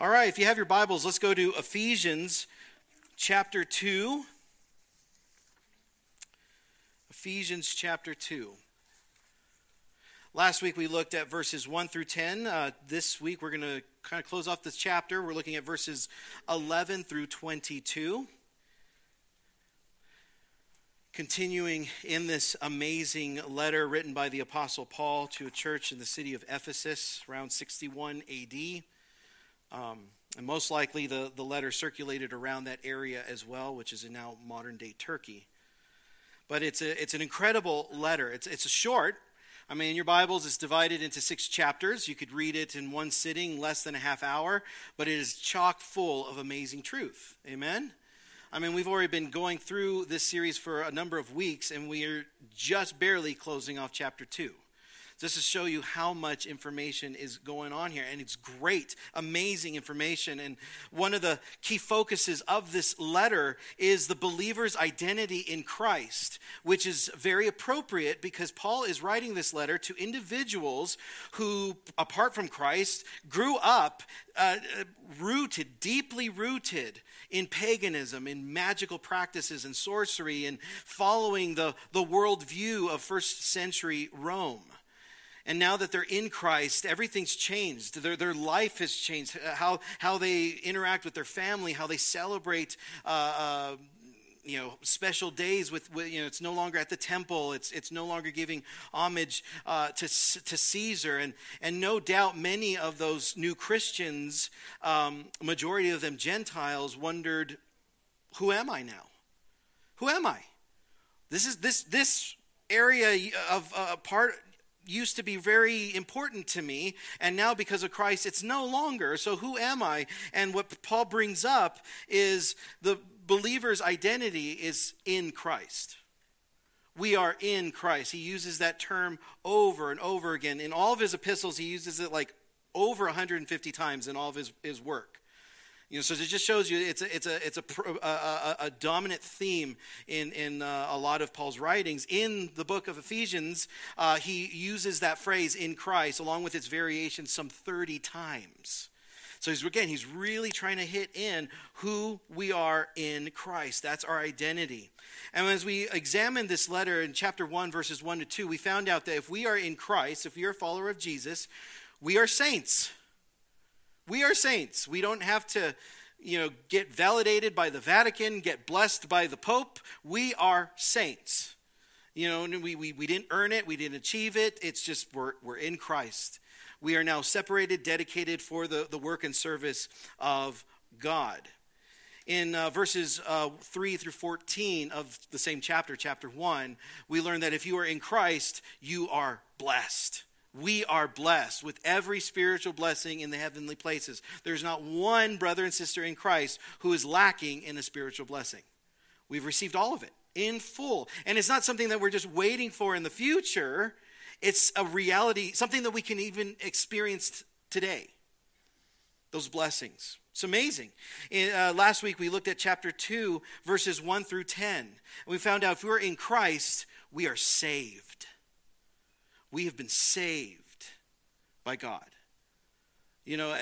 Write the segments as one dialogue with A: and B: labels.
A: All right, if you have your Bibles, let's go to Ephesians chapter 2. Ephesians chapter 2. Last week we looked at verses 1 through 10. Uh, this week we're going to kind of close off this chapter. We're looking at verses 11 through 22. Continuing in this amazing letter written by the Apostle Paul to a church in the city of Ephesus around 61 AD. Um, and most likely the, the letter circulated around that area as well, which is in now modern day Turkey. But it's, a, it's an incredible letter. It's, it's a short, I mean, in your Bibles, it's divided into six chapters. You could read it in one sitting, less than a half hour, but it is chock full of amazing truth. Amen? I mean, we've already been going through this series for a number of weeks, and we are just barely closing off chapter two just to show you how much information is going on here. And it's great, amazing information. And one of the key focuses of this letter is the believer's identity in Christ, which is very appropriate because Paul is writing this letter to individuals who, apart from Christ, grew up uh, rooted, deeply rooted in paganism, in magical practices and sorcery, and following the, the worldview of first century Rome. And now that they're in Christ, everything's changed. Their, their life has changed. How, how they interact with their family, how they celebrate. Uh, uh, you know special days with, with, you know it's no longer at the temple it's it's no longer giving homage uh, to to Caesar and and no doubt many of those new Christians um, majority of them Gentiles wondered who am I now who am I this is this this area of uh, part used to be very important to me, and now because of Christ, it's no longer. So, who am I? And what Paul brings up is the believer's identity is in Christ. We are in Christ. He uses that term over and over again. In all of his epistles, he uses it like over 150 times in all of his, his work. You know, so it just shows you it's a, it's a, it's a, a, a dominant theme in, in uh, a lot of Paul's writings. In the book of Ephesians, uh, he uses that phrase in Christ along with its variations some 30 times. So he's, again, he's really trying to hit in who we are in Christ. That's our identity. And as we examine this letter in chapter 1, verses 1 to 2, we found out that if we are in Christ, if we are a follower of Jesus, we are saints. We are saints. We don't have to, you know, get validated by the Vatican, get blessed by the Pope. We are saints. You know, we, we, we didn't earn it, we didn't achieve it. It's just we're, we're in Christ. We are now separated, dedicated for the, the work and service of God. In uh, verses uh, 3 through 14 of the same chapter, chapter 1, we learn that if you are in Christ, you are blessed. We are blessed with every spiritual blessing in the heavenly places. There's not one brother and sister in Christ who is lacking in a spiritual blessing. We've received all of it in full. And it's not something that we're just waiting for in the future, it's a reality, something that we can even experience today. Those blessings. It's amazing. In, uh, last week we looked at chapter 2, verses 1 through 10. And we found out if we're in Christ, we are saved. We have been saved by God. You know,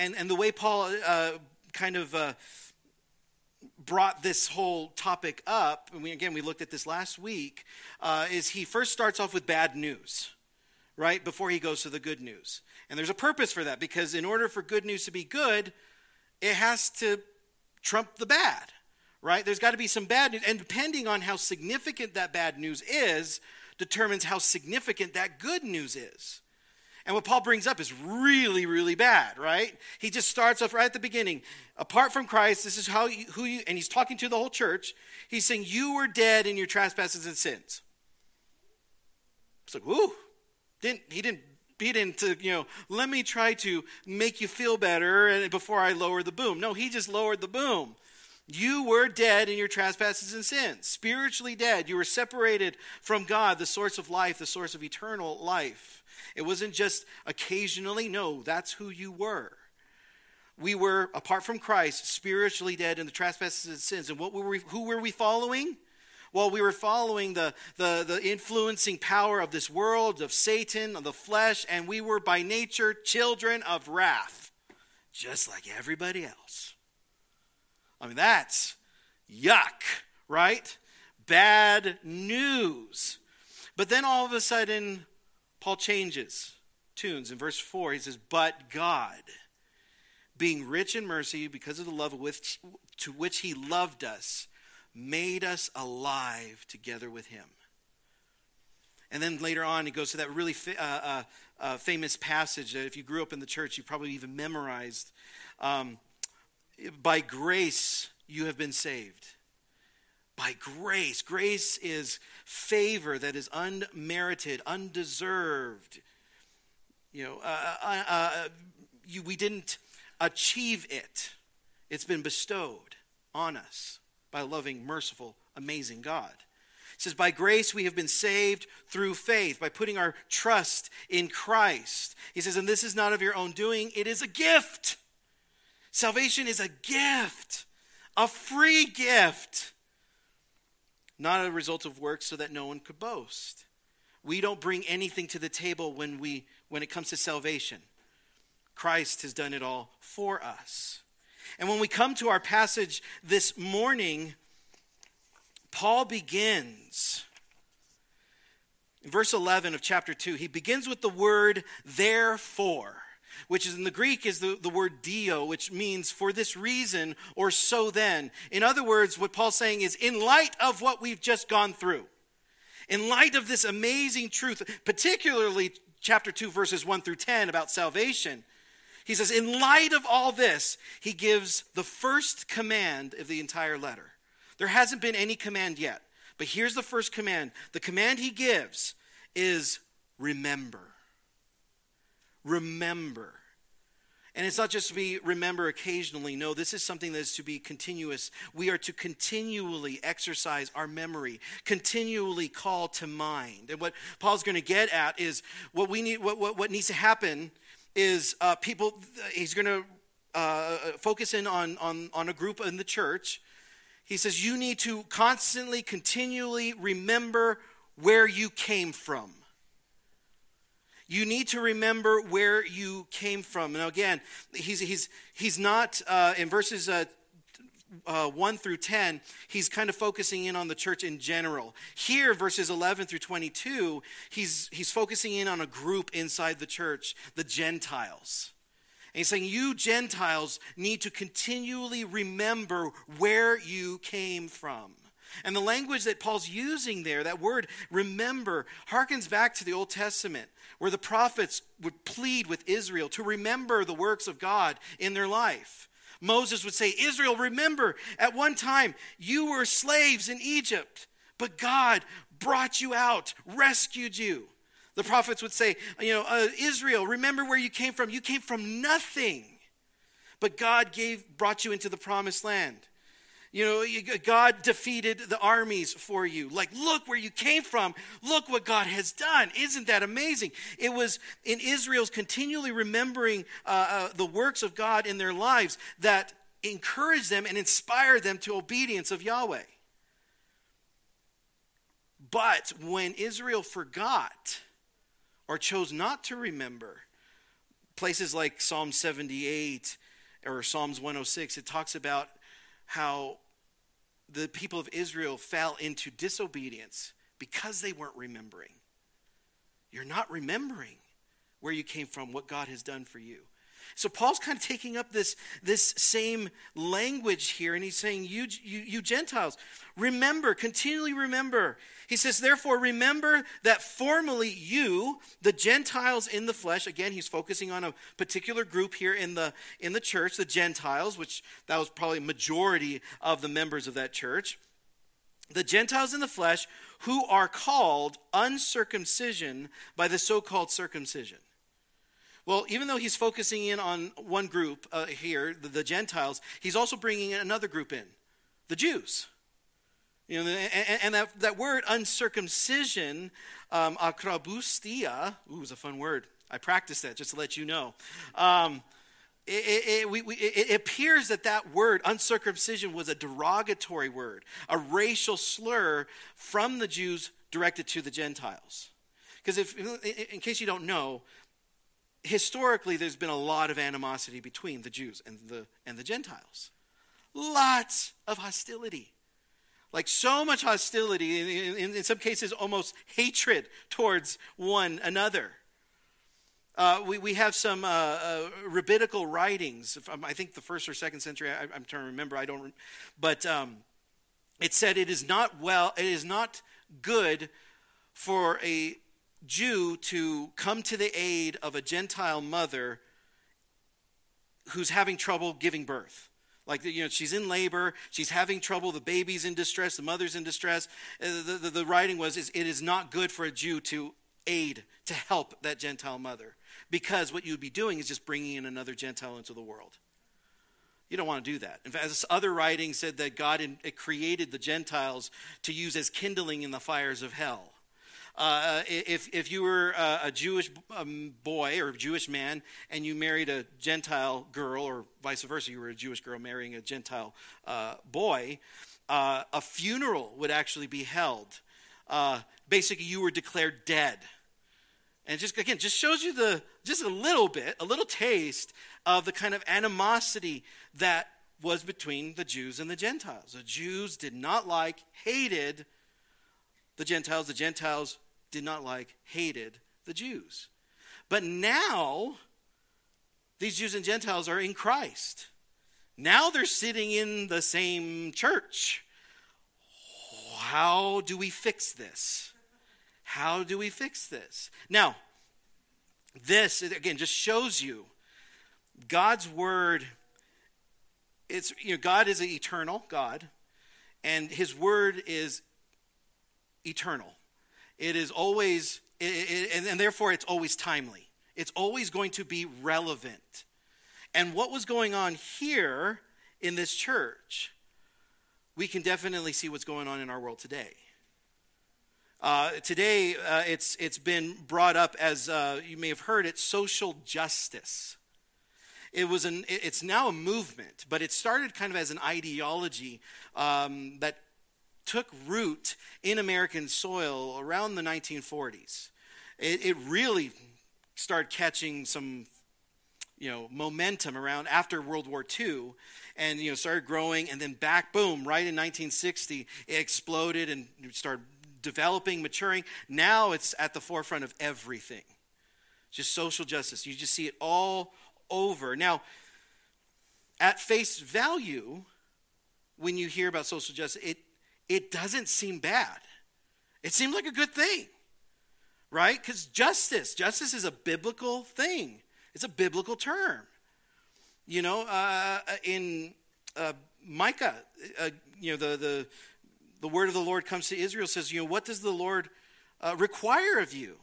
A: and, and the way Paul uh, kind of uh, brought this whole topic up, and we, again, we looked at this last week, uh, is he first starts off with bad news, right, before he goes to the good news. And there's a purpose for that, because in order for good news to be good, it has to trump the bad, right? There's got to be some bad news. And depending on how significant that bad news is, determines how significant that good news is. And what Paul brings up is really, really bad, right? He just starts off right at the beginning. Apart from Christ, this is how you, who you, and he's talking to the whole church. He's saying, You were dead in your trespasses and sins. It's like, whoo. Didn't, he didn't beat into, you know, let me try to make you feel better before I lower the boom. No, he just lowered the boom. You were dead in your trespasses and sins, spiritually dead. You were separated from God, the source of life, the source of eternal life. It wasn't just occasionally, no, that's who you were. We were, apart from Christ, spiritually dead in the trespasses and sins. And what were we, who were we following? Well, we were following the, the, the influencing power of this world, of Satan, of the flesh, and we were by nature children of wrath just like everybody else. I mean, that's yuck, right? Bad news. But then all of a sudden, Paul changes tunes. In verse 4, he says, But God, being rich in mercy because of the love with, to which he loved us, made us alive together with him. And then later on, he goes to that really fa- uh, uh, uh, famous passage that if you grew up in the church, you probably even memorized. Um, by grace, you have been saved. By grace. Grace is favor that is unmerited, undeserved. You know, uh, uh, uh, you, we didn't achieve it, it's been bestowed on us by loving, merciful, amazing God. It says, By grace we have been saved through faith, by putting our trust in Christ. He says, And this is not of your own doing, it is a gift. Salvation is a gift, a free gift, not a result of works so that no one could boast. We don't bring anything to the table when, we, when it comes to salvation. Christ has done it all for us. And when we come to our passage this morning, Paul begins in verse 11 of chapter 2. He begins with the word therefore, which is in the Greek is the, the word dio, which means for this reason or so then. In other words, what Paul's saying is in light of what we've just gone through, in light of this amazing truth, particularly chapter 2, verses 1 through 10 about salvation. He says, in light of all this, he gives the first command of the entire letter. There hasn't been any command yet, but here's the first command. The command he gives is remember. Remember. And it's not just to be remember occasionally. No, this is something that is to be continuous. We are to continually exercise our memory, continually call to mind. And what Paul's going to get at is what we need. What, what, what needs to happen is uh, people, he's going to uh, focus in on, on, on a group in the church. He says, You need to constantly, continually remember where you came from. You need to remember where you came from. Now, again, he's, he's, he's not, uh, in verses uh, uh, 1 through 10, he's kind of focusing in on the church in general. Here, verses 11 through 22, he's, he's focusing in on a group inside the church, the Gentiles. And he's saying, You Gentiles need to continually remember where you came from. And the language that Paul's using there, that word remember, harkens back to the Old Testament, where the prophets would plead with Israel to remember the works of God in their life. Moses would say, Israel, remember, at one time you were slaves in Egypt, but God brought you out, rescued you. The prophets would say, you know, uh, Israel, remember where you came from. You came from nothing, but God gave, brought you into the promised land. You know, God defeated the armies for you. Like, look where you came from. Look what God has done. Isn't that amazing? It was in Israel's continually remembering uh, uh, the works of God in their lives that encouraged them and inspired them to obedience of Yahweh. But when Israel forgot or chose not to remember, places like Psalm 78 or Psalms 106, it talks about how the people of Israel fell into disobedience because they weren't remembering. You're not remembering where you came from, what God has done for you. So Paul's kind of taking up this, this same language here, and he's saying, you, you, you Gentiles, remember, continually remember. He says, therefore, remember that formerly you, the Gentiles in the flesh, again, he's focusing on a particular group here in the, in the church, the Gentiles, which that was probably majority of the members of that church. The Gentiles in the flesh who are called uncircumcision by the so called circumcision. Well, even though he's focusing in on one group uh, here, the, the, Gentiles, he's also bringing another group in, the Jews. You know, and, and that, that word uncircumcision, um, akrabustia, ooh, was a fun word. I practiced that just to let you know. Um, it, it, we, we, it, appears that that word, uncircumcision, was a derogatory word, a racial slur from the Jews directed to the Gentiles. Because if, in case you don't know, historically, there's been a lot of animosity between the Jews and the, and the Gentiles. Lots of hostility. Like so much hostility, in, in, in some cases, almost hatred towards one another. Uh, we, we have some uh, uh, rabbinical writings. From, I think the first or second century. I, am trying to remember. I don't. But um, it said it is not well. It is not good for a Jew to come to the aid of a Gentile mother who's having trouble giving birth. Like, you know, she's in labor, she's having trouble, the baby's in distress, the mother's in distress. Uh, the, the, the writing was, is, it is not good for a Jew to aid, to help that Gentile mother. Because what you'd be doing is just bringing in another Gentile into the world. You don't want to do that. In fact, this other writing said that God in, created the Gentiles to use as kindling in the fires of hell. Uh, if, if you were a, a Jewish um, boy or a Jewish man and you married a Gentile girl, or vice versa, you were a Jewish girl marrying a Gentile uh, boy, uh, a funeral would actually be held. Uh, basically, you were declared dead. And just again, just shows you the just a little bit, a little taste of the kind of animosity that was between the Jews and the Gentiles. The Jews did not like, hated the Gentiles. The Gentiles did not like, hated the Jews. But now, these Jews and Gentiles are in Christ. Now they're sitting in the same church. How do we fix this? How do we fix this? Now, this, again, just shows you God's word. It's, you know, God is an eternal God, and his word is eternal. It is always, and therefore it's always timely. It's always going to be relevant. And what was going on here in this church, we can definitely see what's going on in our world today. Uh, today, uh, it's, it's been brought up as uh, you may have heard it social justice. It was an, it's now a movement, but it started kind of as an ideology um, that took root in American soil around the 1940s. It, it really started catching some you know momentum around after World War II, and you know started growing, and then back boom right in 1960 it exploded and started developing, maturing. Now it's at the forefront of everything. Just social justice. You just see it all over. Now, at face value, when you hear about social justice, it it doesn't seem bad. It seems like a good thing, right? Because justice, justice is a biblical thing, it's a biblical term. You know, uh, in uh, Micah, uh, you know, the, the, the word of the Lord comes to Israel, says, you know, what does the Lord uh, require of you?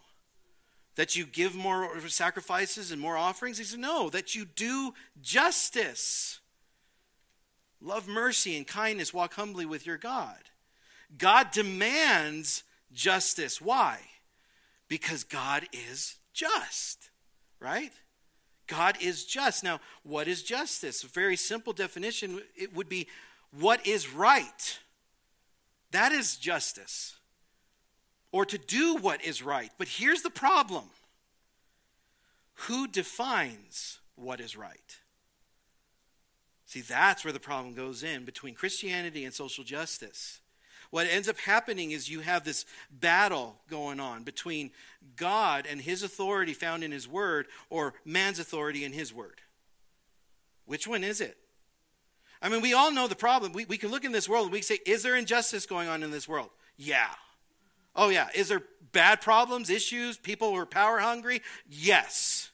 A: That you give more sacrifices and more offerings? He said, no, that you do justice. Love mercy and kindness, walk humbly with your God. God demands justice. Why? Because God is just, right? God is just. Now, what is justice? A very simple definition it would be what is right. That is justice. Or to do what is right. But here's the problem who defines what is right? See, that's where the problem goes in between Christianity and social justice. What ends up happening is you have this battle going on between God and his authority found in his word or man's authority in his word. Which one is it? I mean, we all know the problem. We, we can look in this world and we say, is there injustice going on in this world? Yeah. Oh, yeah. Is there bad problems, issues, people who are power hungry? Yes.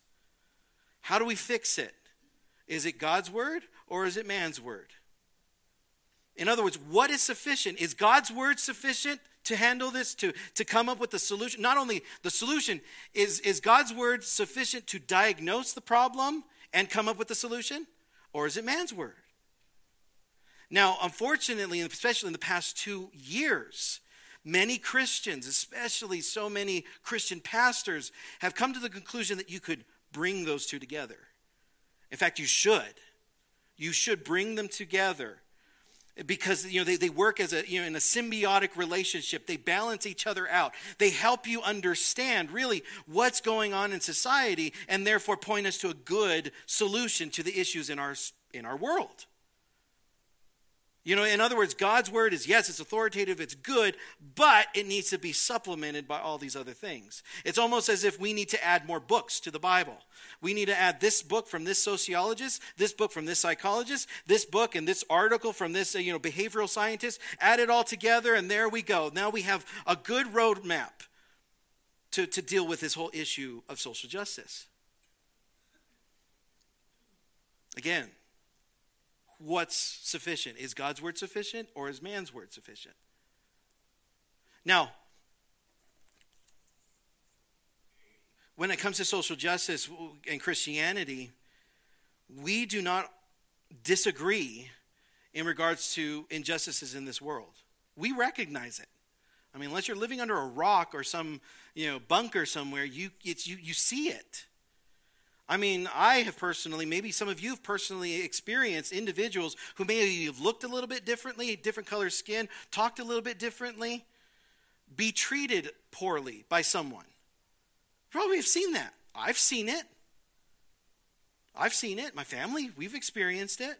A: How do we fix it? Is it God's word or is it man's word? In other words, what is sufficient? Is God's word sufficient to handle this, to, to come up with the solution? Not only the solution, is, is God's word sufficient to diagnose the problem and come up with the solution? Or is it man's word? Now, unfortunately, especially in the past two years, many Christians, especially so many Christian pastors, have come to the conclusion that you could bring those two together. In fact, you should. You should bring them together because you know they, they work as a you know in a symbiotic relationship. They balance each other out. They help you understand really what's going on in society and therefore point us to a good solution to the issues in our in our world you know, in other words, God's word is yes, it's authoritative, it's good, but it needs to be supplemented by all these other things. It's almost as if we need to add more books to the Bible. We need to add this book from this sociologist, this book from this psychologist, this book and this article from this, uh, you know, behavioral scientist. Add it all together, and there we go. Now we have a good roadmap to, to deal with this whole issue of social justice. Again, what's sufficient. Is God's word sufficient or is man's word sufficient? Now, when it comes to social justice and Christianity, we do not disagree in regards to injustices in this world. We recognize it. I mean, unless you're living under a rock or some, you know, bunker somewhere, you, you, you see it. I mean, I have personally, maybe some of you have personally experienced individuals who maybe have looked a little bit differently, different color skin, talked a little bit differently, be treated poorly by someone. Probably have seen that. I've seen it. I've seen it. My family, we've experienced it.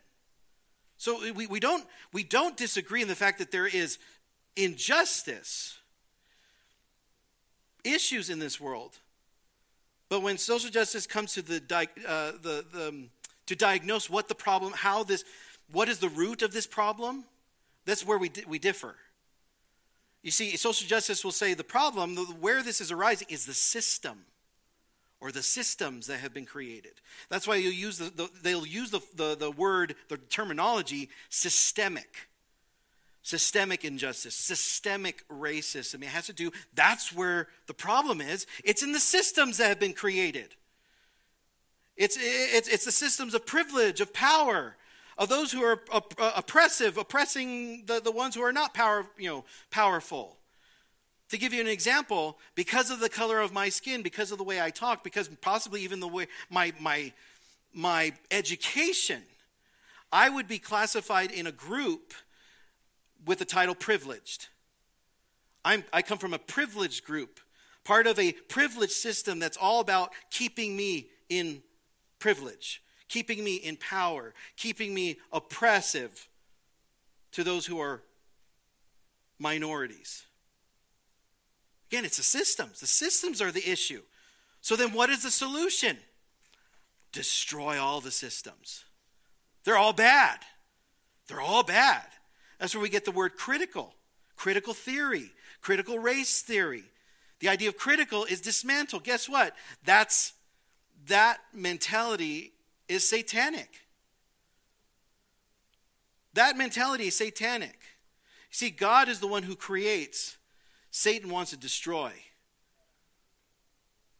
A: So we, we, don't, we don't disagree in the fact that there is injustice, issues in this world. But when social justice comes to the, uh, the, the um, to diagnose what the problem, how this, what is the root of this problem, that's where we, we differ. You see, social justice will say the problem, where this is arising, is the system or the systems that have been created. That's why use the, the, they'll use the, the, the word, the terminology, systemic systemic injustice, systemic racism. It has to do, that's where the problem is. It's in the systems that have been created. It's, it's, it's the systems of privilege, of power, of those who are op- uh, oppressive, oppressing the, the ones who are not power, you know, powerful. To give you an example, because of the color of my skin, because of the way I talk, because possibly even the way my, my, my education, I would be classified in a group with the title privileged. I'm, I come from a privileged group, part of a privileged system that's all about keeping me in privilege, keeping me in power, keeping me oppressive to those who are minorities. Again, it's the systems. The systems are the issue. So then, what is the solution? Destroy all the systems. They're all bad. They're all bad. That's where we get the word critical, critical theory, critical race theory. The idea of critical is dismantle. Guess what? That's that mentality is satanic. That mentality is satanic. You see, God is the one who creates. Satan wants to destroy.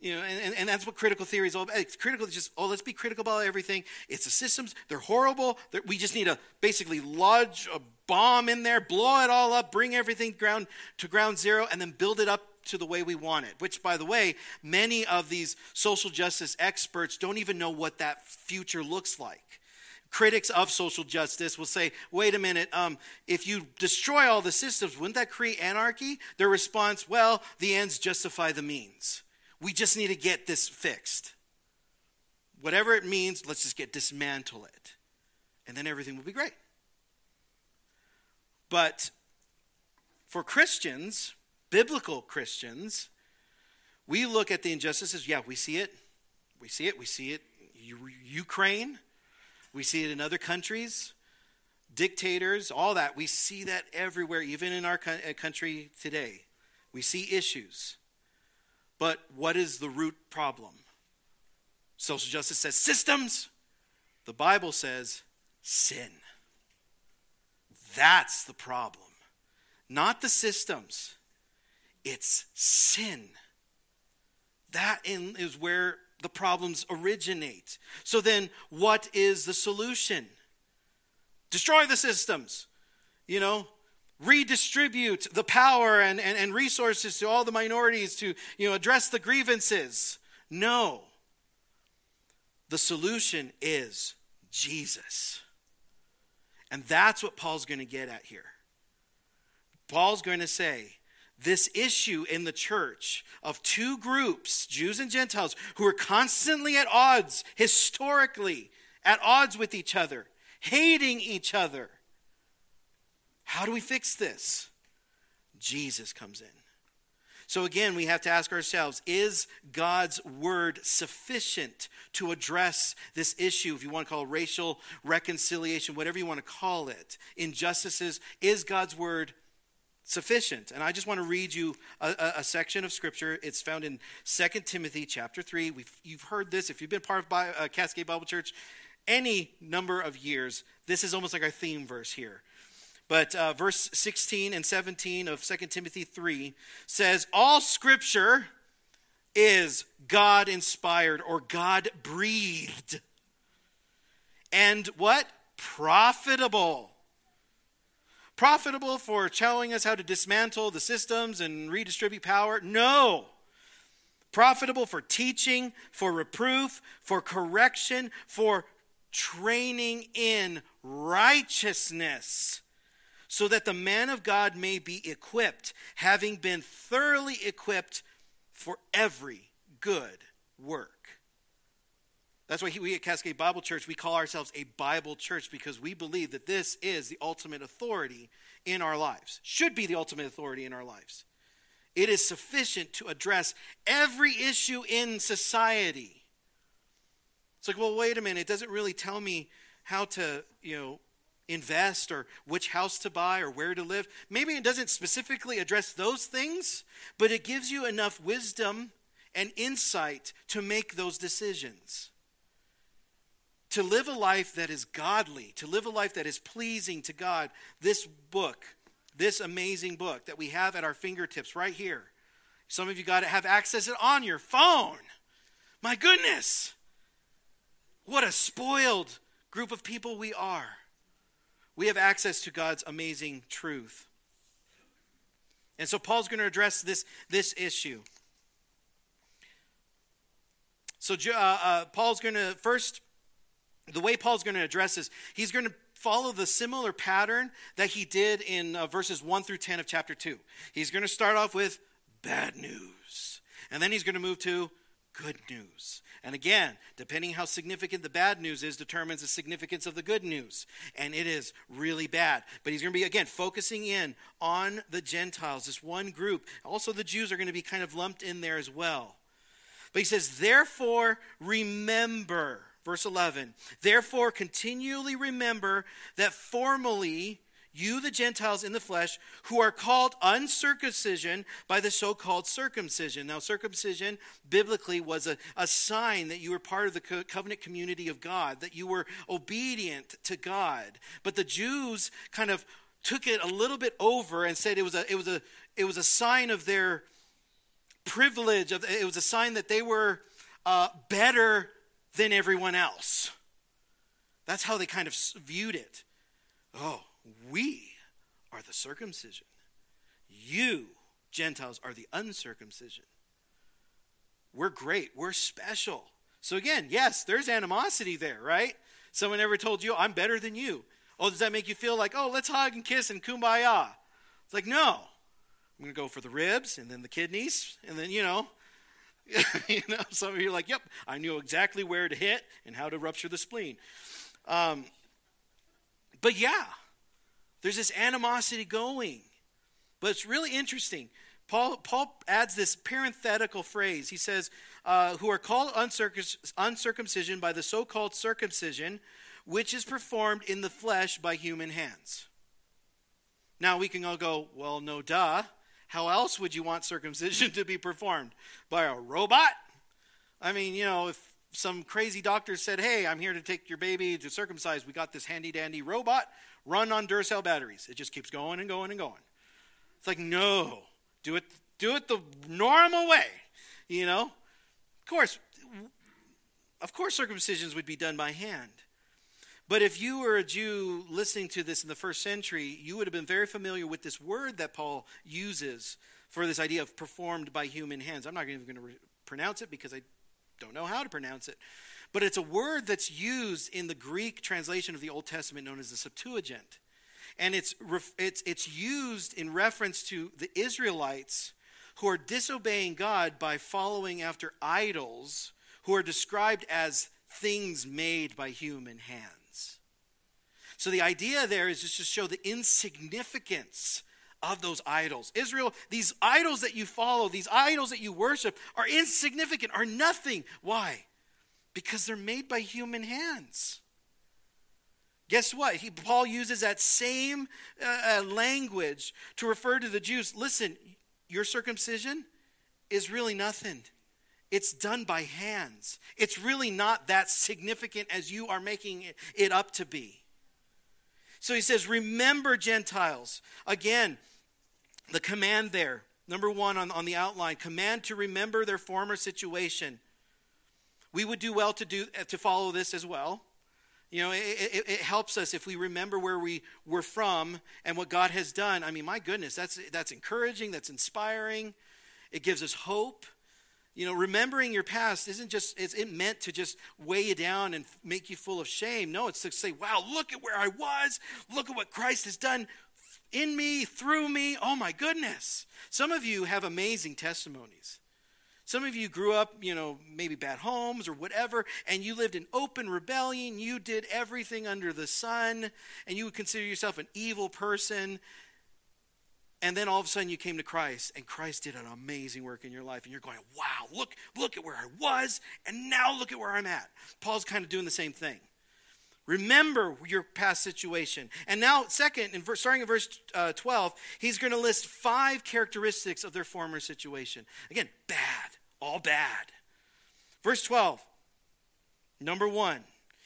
A: You know, and, and that's what critical theory is all about. It's critical is just, oh, let's be critical about everything. It's the systems, they're horrible. They're, we just need to basically lodge a bomb in there, blow it all up, bring everything ground to ground zero, and then build it up to the way we want it. Which, by the way, many of these social justice experts don't even know what that future looks like. Critics of social justice will say, wait a minute, um, if you destroy all the systems, wouldn't that create anarchy? Their response, well, the ends justify the means. We just need to get this fixed. Whatever it means, let's just get dismantle it. And then everything will be great. But for Christians, biblical Christians, we look at the injustices. Yeah, we see it. We see it. We see it. Ukraine. We see it in other countries, dictators, all that. We see that everywhere, even in our uh, country today. We see issues. But what is the root problem? Social justice says systems. The Bible says sin. That's the problem. Not the systems, it's sin. That is where the problems originate. So then, what is the solution? Destroy the systems. You know, redistribute the power and, and, and resources to all the minorities to you know, address the grievances. No. The solution is Jesus. And that's what Paul's going to get at here. Paul's going to say, this issue in the church of two groups, Jews and Gentiles, who are constantly at odds, historically, at odds with each other, hating each other. How do we fix this? Jesus comes in. So again, we have to ask ourselves is God's word sufficient to address this issue, if you want to call it racial reconciliation, whatever you want to call it, injustices? Is God's word sufficient? And I just want to read you a, a, a section of scripture. It's found in 2 Timothy chapter 3. We've, you've heard this. If you've been part of uh, Cascade Bible Church any number of years, this is almost like our theme verse here. But uh, verse 16 and 17 of 2 Timothy 3 says, All scripture is God inspired or God breathed. And what? Profitable. Profitable for showing us how to dismantle the systems and redistribute power? No. Profitable for teaching, for reproof, for correction, for training in righteousness so that the man of God may be equipped, having been thoroughly equipped for every good work. That's why we at Cascade Bible Church, we call ourselves a Bible church because we believe that this is the ultimate authority in our lives, should be the ultimate authority in our lives. It is sufficient to address every issue in society. It's like, well, wait a minute, it doesn't really tell me how to, you know, invest or which house to buy or where to live. Maybe it doesn't specifically address those things, but it gives you enough wisdom and insight to make those decisions. To live a life that is godly, to live a life that is pleasing to God, this book, this amazing book that we have at our fingertips right here. Some of you got to have access it on your phone. My goodness. What a spoiled group of people we are. We have access to God's amazing truth. And so Paul's going to address this, this issue. So uh, uh, Paul's going to first, the way Paul's going to address this, he's going to follow the similar pattern that he did in uh, verses 1 through 10 of chapter 2. He's going to start off with bad news, and then he's going to move to good news. And again, depending how significant the bad news is, determines the significance of the good news. And it is really bad. But he's going to be, again, focusing in on the Gentiles, this one group. Also, the Jews are going to be kind of lumped in there as well. But he says, therefore, remember. Verse 11, therefore, continually remember that formerly you, the Gentiles in the flesh, who are called uncircumcision by the so called circumcision. Now, circumcision biblically was a, a sign that you were part of the co- covenant community of God, that you were obedient to God. But the Jews kind of took it a little bit over and said it was a, it was a, it was a sign of their privilege, of, it was a sign that they were uh, better than everyone else. That's how they kind of viewed it. Oh, we are the circumcision. You, Gentiles, are the uncircumcision. We're great. We're special. So, again, yes, there's animosity there, right? Someone ever told you, I'm better than you. Oh, does that make you feel like, oh, let's hug and kiss and kumbaya? It's like, no. I'm going to go for the ribs and then the kidneys and then, you know, you know, some of you are like, yep, I knew exactly where to hit and how to rupture the spleen. Um, but yeah, there's this animosity going. But it's really interesting. Paul, Paul adds this parenthetical phrase. He says, uh, who are called uncircumcision by the so called circumcision, which is performed in the flesh by human hands. Now we can all go, well, no, duh. How else would you want circumcision to be performed? By a robot? I mean, you know, if some crazy doctor said, hey, I'm here to take your baby to circumcise, we got this handy dandy robot run on Duracell batteries. It just keeps going and going and going. It's like, no, do it, do it the normal way, you know? Of course, of course, circumcisions would be done by hand. But if you were a Jew listening to this in the first century, you would have been very familiar with this word that Paul uses for this idea of performed by human hands. I'm not even going to re- pronounce it because I don't know how to pronounce it. But it's a word that's used in the Greek translation of the Old Testament known as the Septuagint. And it's, it's, it's used in reference to the Israelites who are disobeying God by following after idols who are described as things made by human hands. So the idea there is just to show the insignificance of those idols. Israel, these idols that you follow, these idols that you worship, are insignificant, are nothing. Why? Because they're made by human hands. Guess what? He, Paul uses that same uh, uh, language to refer to the Jews. Listen, your circumcision is really nothing. It's done by hands. It's really not that significant as you are making it up to be. So he says, Remember, Gentiles. Again, the command there, number one on, on the outline command to remember their former situation. We would do well to, do, uh, to follow this as well. You know, it, it, it, helps us if we remember where we were from and what God has done. I mean, my goodness, that's, that's encouraging, that's inspiring. It gives us hope. You know, remembering your past isn't just, it's it meant to just weigh you down and make you full of shame. No, it's to say, wow, look at where I was. Look at what Christ has done in me, through me. Oh my goodness. Some of you have amazing testimonies. Some of you grew up, you know, maybe bad homes or whatever, and you lived in open rebellion. You did everything under the sun, and you would consider yourself an evil person. And then all of a sudden you came to Christ, and Christ did an amazing work in your life, and you're going, wow, look, look at where I was, and now look at where I'm at. Paul's kind of doing the same thing. Remember your past situation. And now, second, in verse, starting in verse uh, 12, he's going to list five characteristics of their former situation. Again, bad all bad. Verse 12, number one,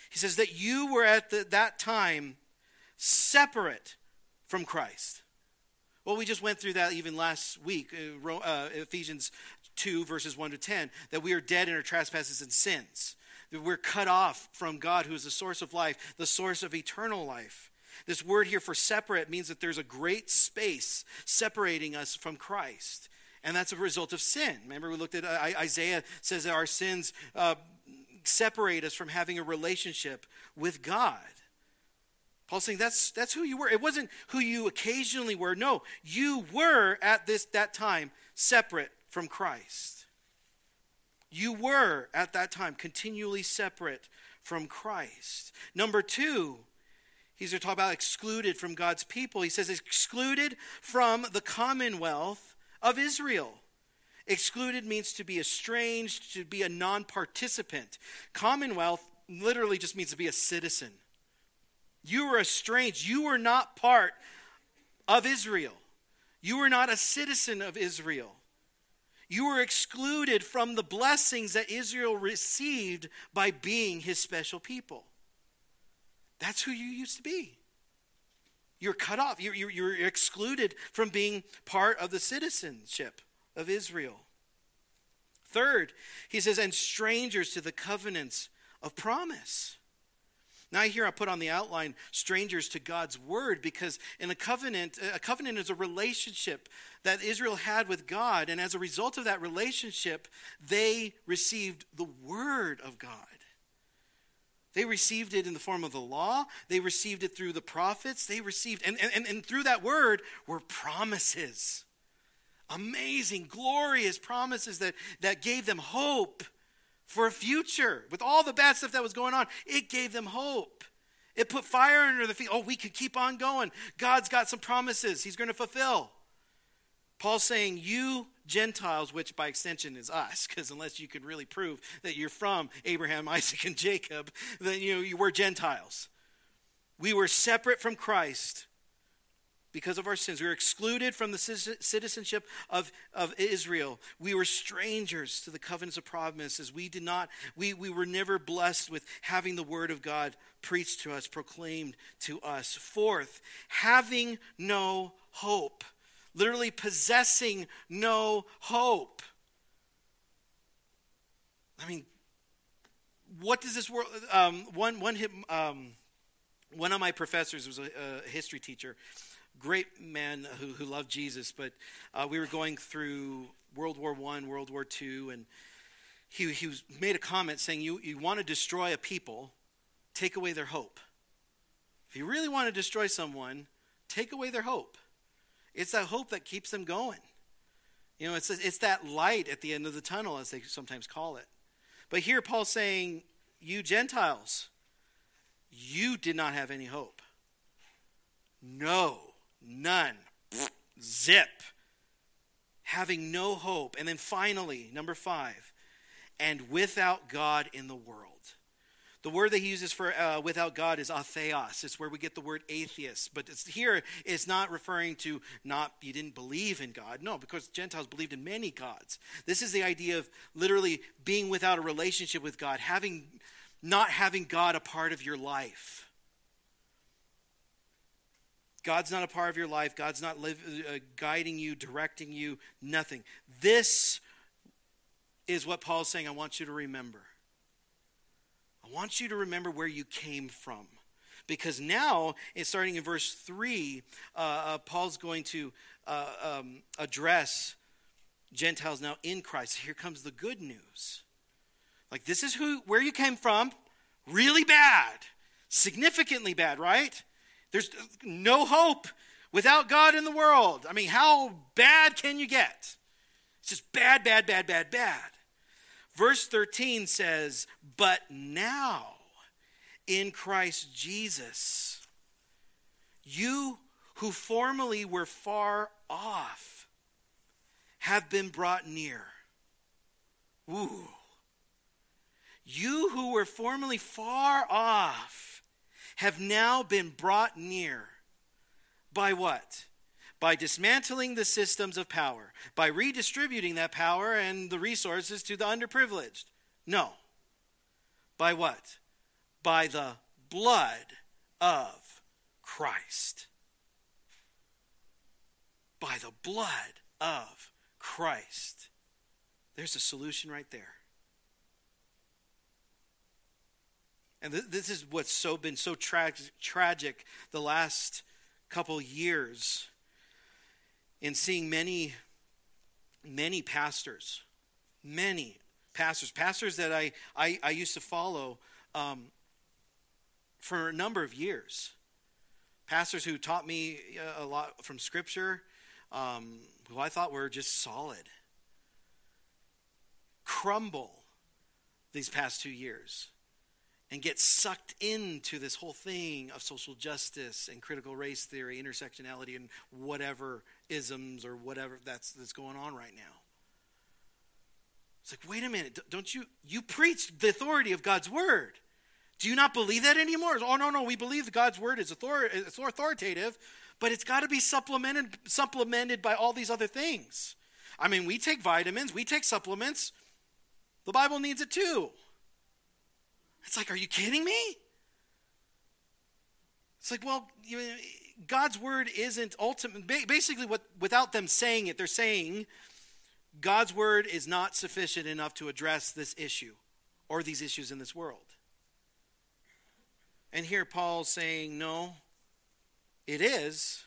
A: he says that you were at the, that time separate from Christ. Well, we just went through that even last week, uh, uh, Ephesians 2, verses 1 to 10, that we are dead in our trespasses and sins. That we're cut off from God, who is the source of life, the source of eternal life. This word here for separate means that there's a great space separating us from Christ and that's a result of sin. Remember, we looked at uh, Isaiah says that our sins uh, separate us from having a relationship with God. Paul's saying that's that's who you were. It wasn't who you occasionally were. No, you were at this that time separate from Christ. You were at that time continually separate from Christ. Number two, he's talking about excluded from God's people. He says excluded from the commonwealth of Israel. Excluded means to be estranged, to be a non participant. Commonwealth literally just means to be a citizen. You were estranged. You were not part of Israel. You were not a citizen of Israel. You were excluded from the blessings that Israel received by being his special people. That's who you used to be. You're cut off. You're, you're, you're excluded from being part of the citizenship of Israel. Third, he says, and strangers to the covenants of promise. Now, here I put on the outline strangers to God's word because in a covenant, a covenant is a relationship that Israel had with God. And as a result of that relationship, they received the word of God. They received it in the form of the law. They received it through the prophets. They received, and, and, and through that word were promises. Amazing, glorious promises that, that gave them hope for a future. With all the bad stuff that was going on, it gave them hope. It put fire under the feet. Oh, we can keep on going. God's got some promises He's going to fulfill. Paul's saying, You Gentiles, which by extension is us, because unless you can really prove that you're from Abraham, Isaac, and Jacob, then you know you were Gentiles. We were separate from Christ because of our sins. We were excluded from the citizenship of, of Israel. We were strangers to the covenants of promises. We did not, we, we were never blessed with having the word of God preached to us, proclaimed to us. Fourth, having no hope literally possessing no hope. I mean, what does this world? Um, one, one, um, one of my professors was a, a, history teacher, great man who, who loved Jesus, but uh, we were going through World War One, World War Two, and he, he was, made a comment saying, you, you want to destroy a people, take away their hope. If you really want to destroy someone, take away their hope. It's that hope that keeps them going. You know, it's, it's that light at the end of the tunnel, as they sometimes call it. But here, Paul's saying, You Gentiles, you did not have any hope. No, none. Zip. Having no hope. And then finally, number five, and without God in the world. The word that he uses for uh, without God is atheos. It's where we get the word atheist. But it's, here, it's not referring to not you didn't believe in God. No, because Gentiles believed in many gods. This is the idea of literally being without a relationship with God, having not having God a part of your life. God's not a part of your life. God's not live, uh, guiding you, directing you, nothing. This is what Paul's saying I want you to remember. I want you to remember where you came from. Because now, starting in verse 3, uh, uh, Paul's going to uh, um, address Gentiles now in Christ. Here comes the good news. Like, this is who, where you came from. Really bad. Significantly bad, right? There's no hope without God in the world. I mean, how bad can you get? It's just bad, bad, bad, bad, bad. Verse 13 says, But now in Christ Jesus, you who formerly were far off have been brought near. Ooh. You who were formerly far off have now been brought near. By what? By dismantling the systems of power, by redistributing that power and the resources to the underprivileged. No. By what? By the blood of Christ. By the blood of Christ. There's a solution right there. And th- this is what's so been so tra- tragic the last couple years in seeing many, many pastors, many pastors, pastors that I, I, I used to follow um, for a number of years. Pastors who taught me uh, a lot from Scripture, um, who I thought were just solid, crumble these past two years and get sucked into this whole thing of social justice and critical race theory, intersectionality, and whatever isms or whatever that's that's going on right now. It's like, wait a minute, don't you you preach the authority of God's word? Do you not believe that anymore? Oh no, no, we believe that God's word is authoritative, but it's got to be supplemented supplemented by all these other things. I mean, we take vitamins, we take supplements. The Bible needs it too. It's like, are you kidding me? It's like, well, you, God's word isn't ultimate. Basically, what without them saying it, they're saying God's word is not sufficient enough to address this issue or these issues in this world. And here Paul's saying, no, it is.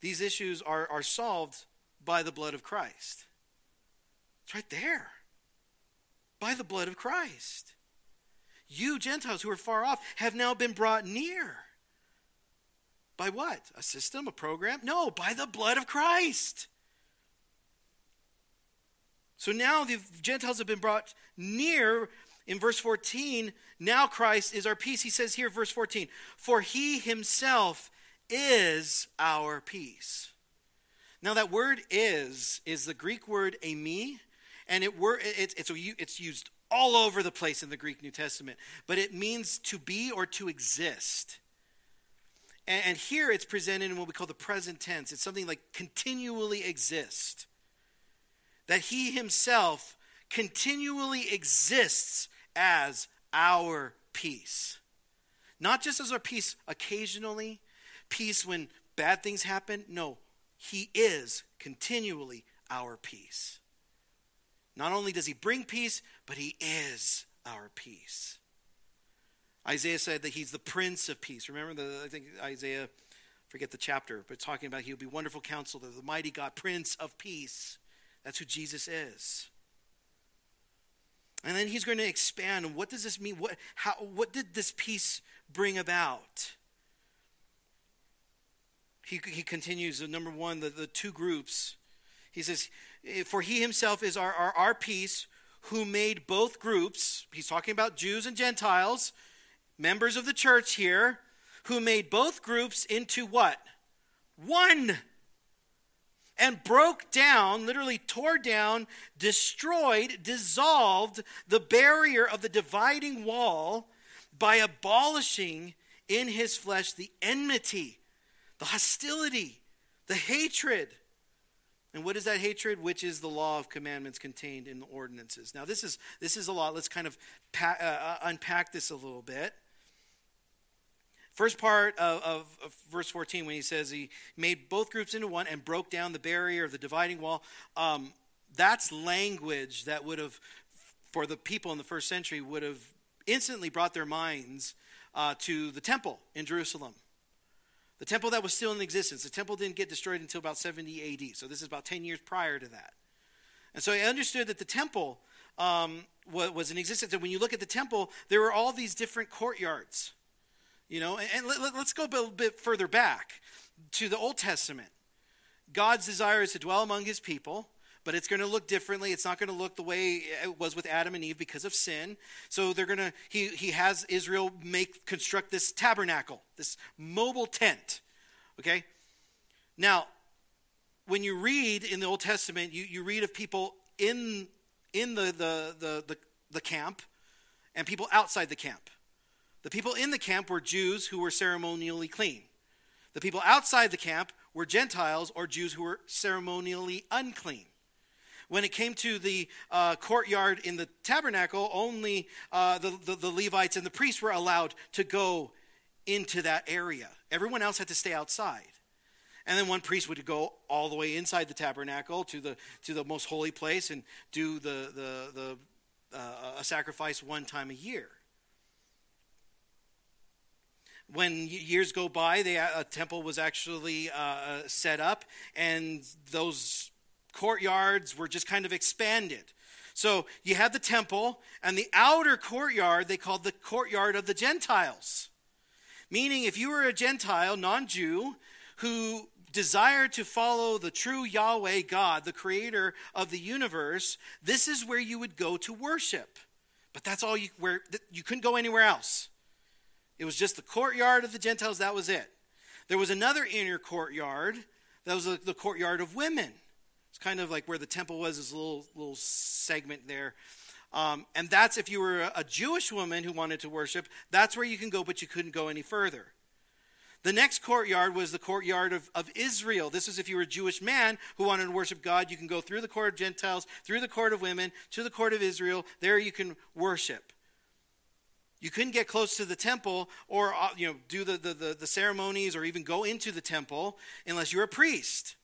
A: These issues are, are solved by the blood of Christ. It's right there. By the blood of Christ. You, Gentiles who are far off, have now been brought near. By what? A system, a program? No, by the blood of Christ. So now the Gentiles have been brought near. In verse 14, now Christ is our peace. He says here, verse 14, for he himself is our peace. Now, that word is, is the Greek word eimi, and it, it's, it's, it's used all over the place in the Greek New Testament, but it means to be or to exist. And, here it's presented in what we call the present tense. It's something like continually exist. That he himself continually exists as our peace. Not just as our peace occasionally, peace when bad things happen. No, he is continually our peace. Not only does he bring peace, but he is our peace. Isaiah said that he's the Prince of Peace. Remember, the, I think Isaiah, forget the chapter, but talking about he will be wonderful counselor, the mighty God, Prince of Peace. That's who Jesus is. And then he's going to expand. What does this mean? What, how, what did this peace bring about? He, he continues, number one, the, the two groups. He says, eh, For he himself is our, our, our peace, who made both groups, he's talking about Jews and Gentiles, members of the church here, who made both groups into what? One. And broke down, literally tore down, destroyed, dissolved the barrier of the dividing wall by abolishing in his flesh the enmity, the hostility, the hatred. And what is that hatred? Which is the law of commandments contained in the ordinances. Now, this is, this is a lot. Let's kind of pa- uh, uh unpack this a little bit. First part of, of, of, verse 14, when he says he made both groups into one and broke down the barrier of the dividing wall, um, that's language that would have, for the people in the first century, would have instantly brought their minds uh, to the temple in Jerusalem. The temple that was still in existence. The temple didn't get destroyed until about 70 AD. So this is about 10 years prior to that. And so I understood that the temple um, was in existence. And when you look at the temple, there were all these different courtyards. You know, and, and let, us go a little bit further back to the Old Testament. God's desire is to dwell among his people, but it's going to look differently. It's not going to look the way it was with Adam and Eve because of sin. So they're going to he he has Israel make construct this tabernacle, this mobile tent. Okay? Now, when you read in the Old Testament, you, you read of people in in the the the, the, the camp and people outside the camp. The people in the camp were Jews who were ceremonially clean. The people outside the camp were Gentiles or Jews who were ceremonially unclean. When it came to the uh, courtyard in the tabernacle, only uh, the, the, the Levites and the priests were allowed to go into that area. Everyone else had to stay outside. And then one priest would go all the way inside the tabernacle to the, to the most holy place and do the, the, the, uh, a sacrifice one time a year when years go by, the a temple was actually uh, uh, set up, and those courtyards were just kind of expanded. So you had the temple, and the outer courtyard they called the courtyard of the Gentiles. Meaning, if you were a Gentile, non Jew, who desired to follow the true Yahweh God, the creator of the universe, this is where you would go to worship. But that's all you where you couldn't go anywhere else. It was just the courtyard of the Gentiles, that was it. There was another inner courtyard, that was the, courtyard of women. It's kind of like where the temple was, this little, little segment there. Um, and that's if you were a, a Jewish woman who wanted to worship, that's where you can go, but you couldn't go any further. The next courtyard was the courtyard of, of Israel. This is if you were a Jewish man who wanted to worship God, you can go through the court of Gentiles, through the court of women, to the court of Israel. There you can worship. You couldn't get close to the temple or uh, you know, do the, the, the, ceremonies or even go into the temple unless you're a priest.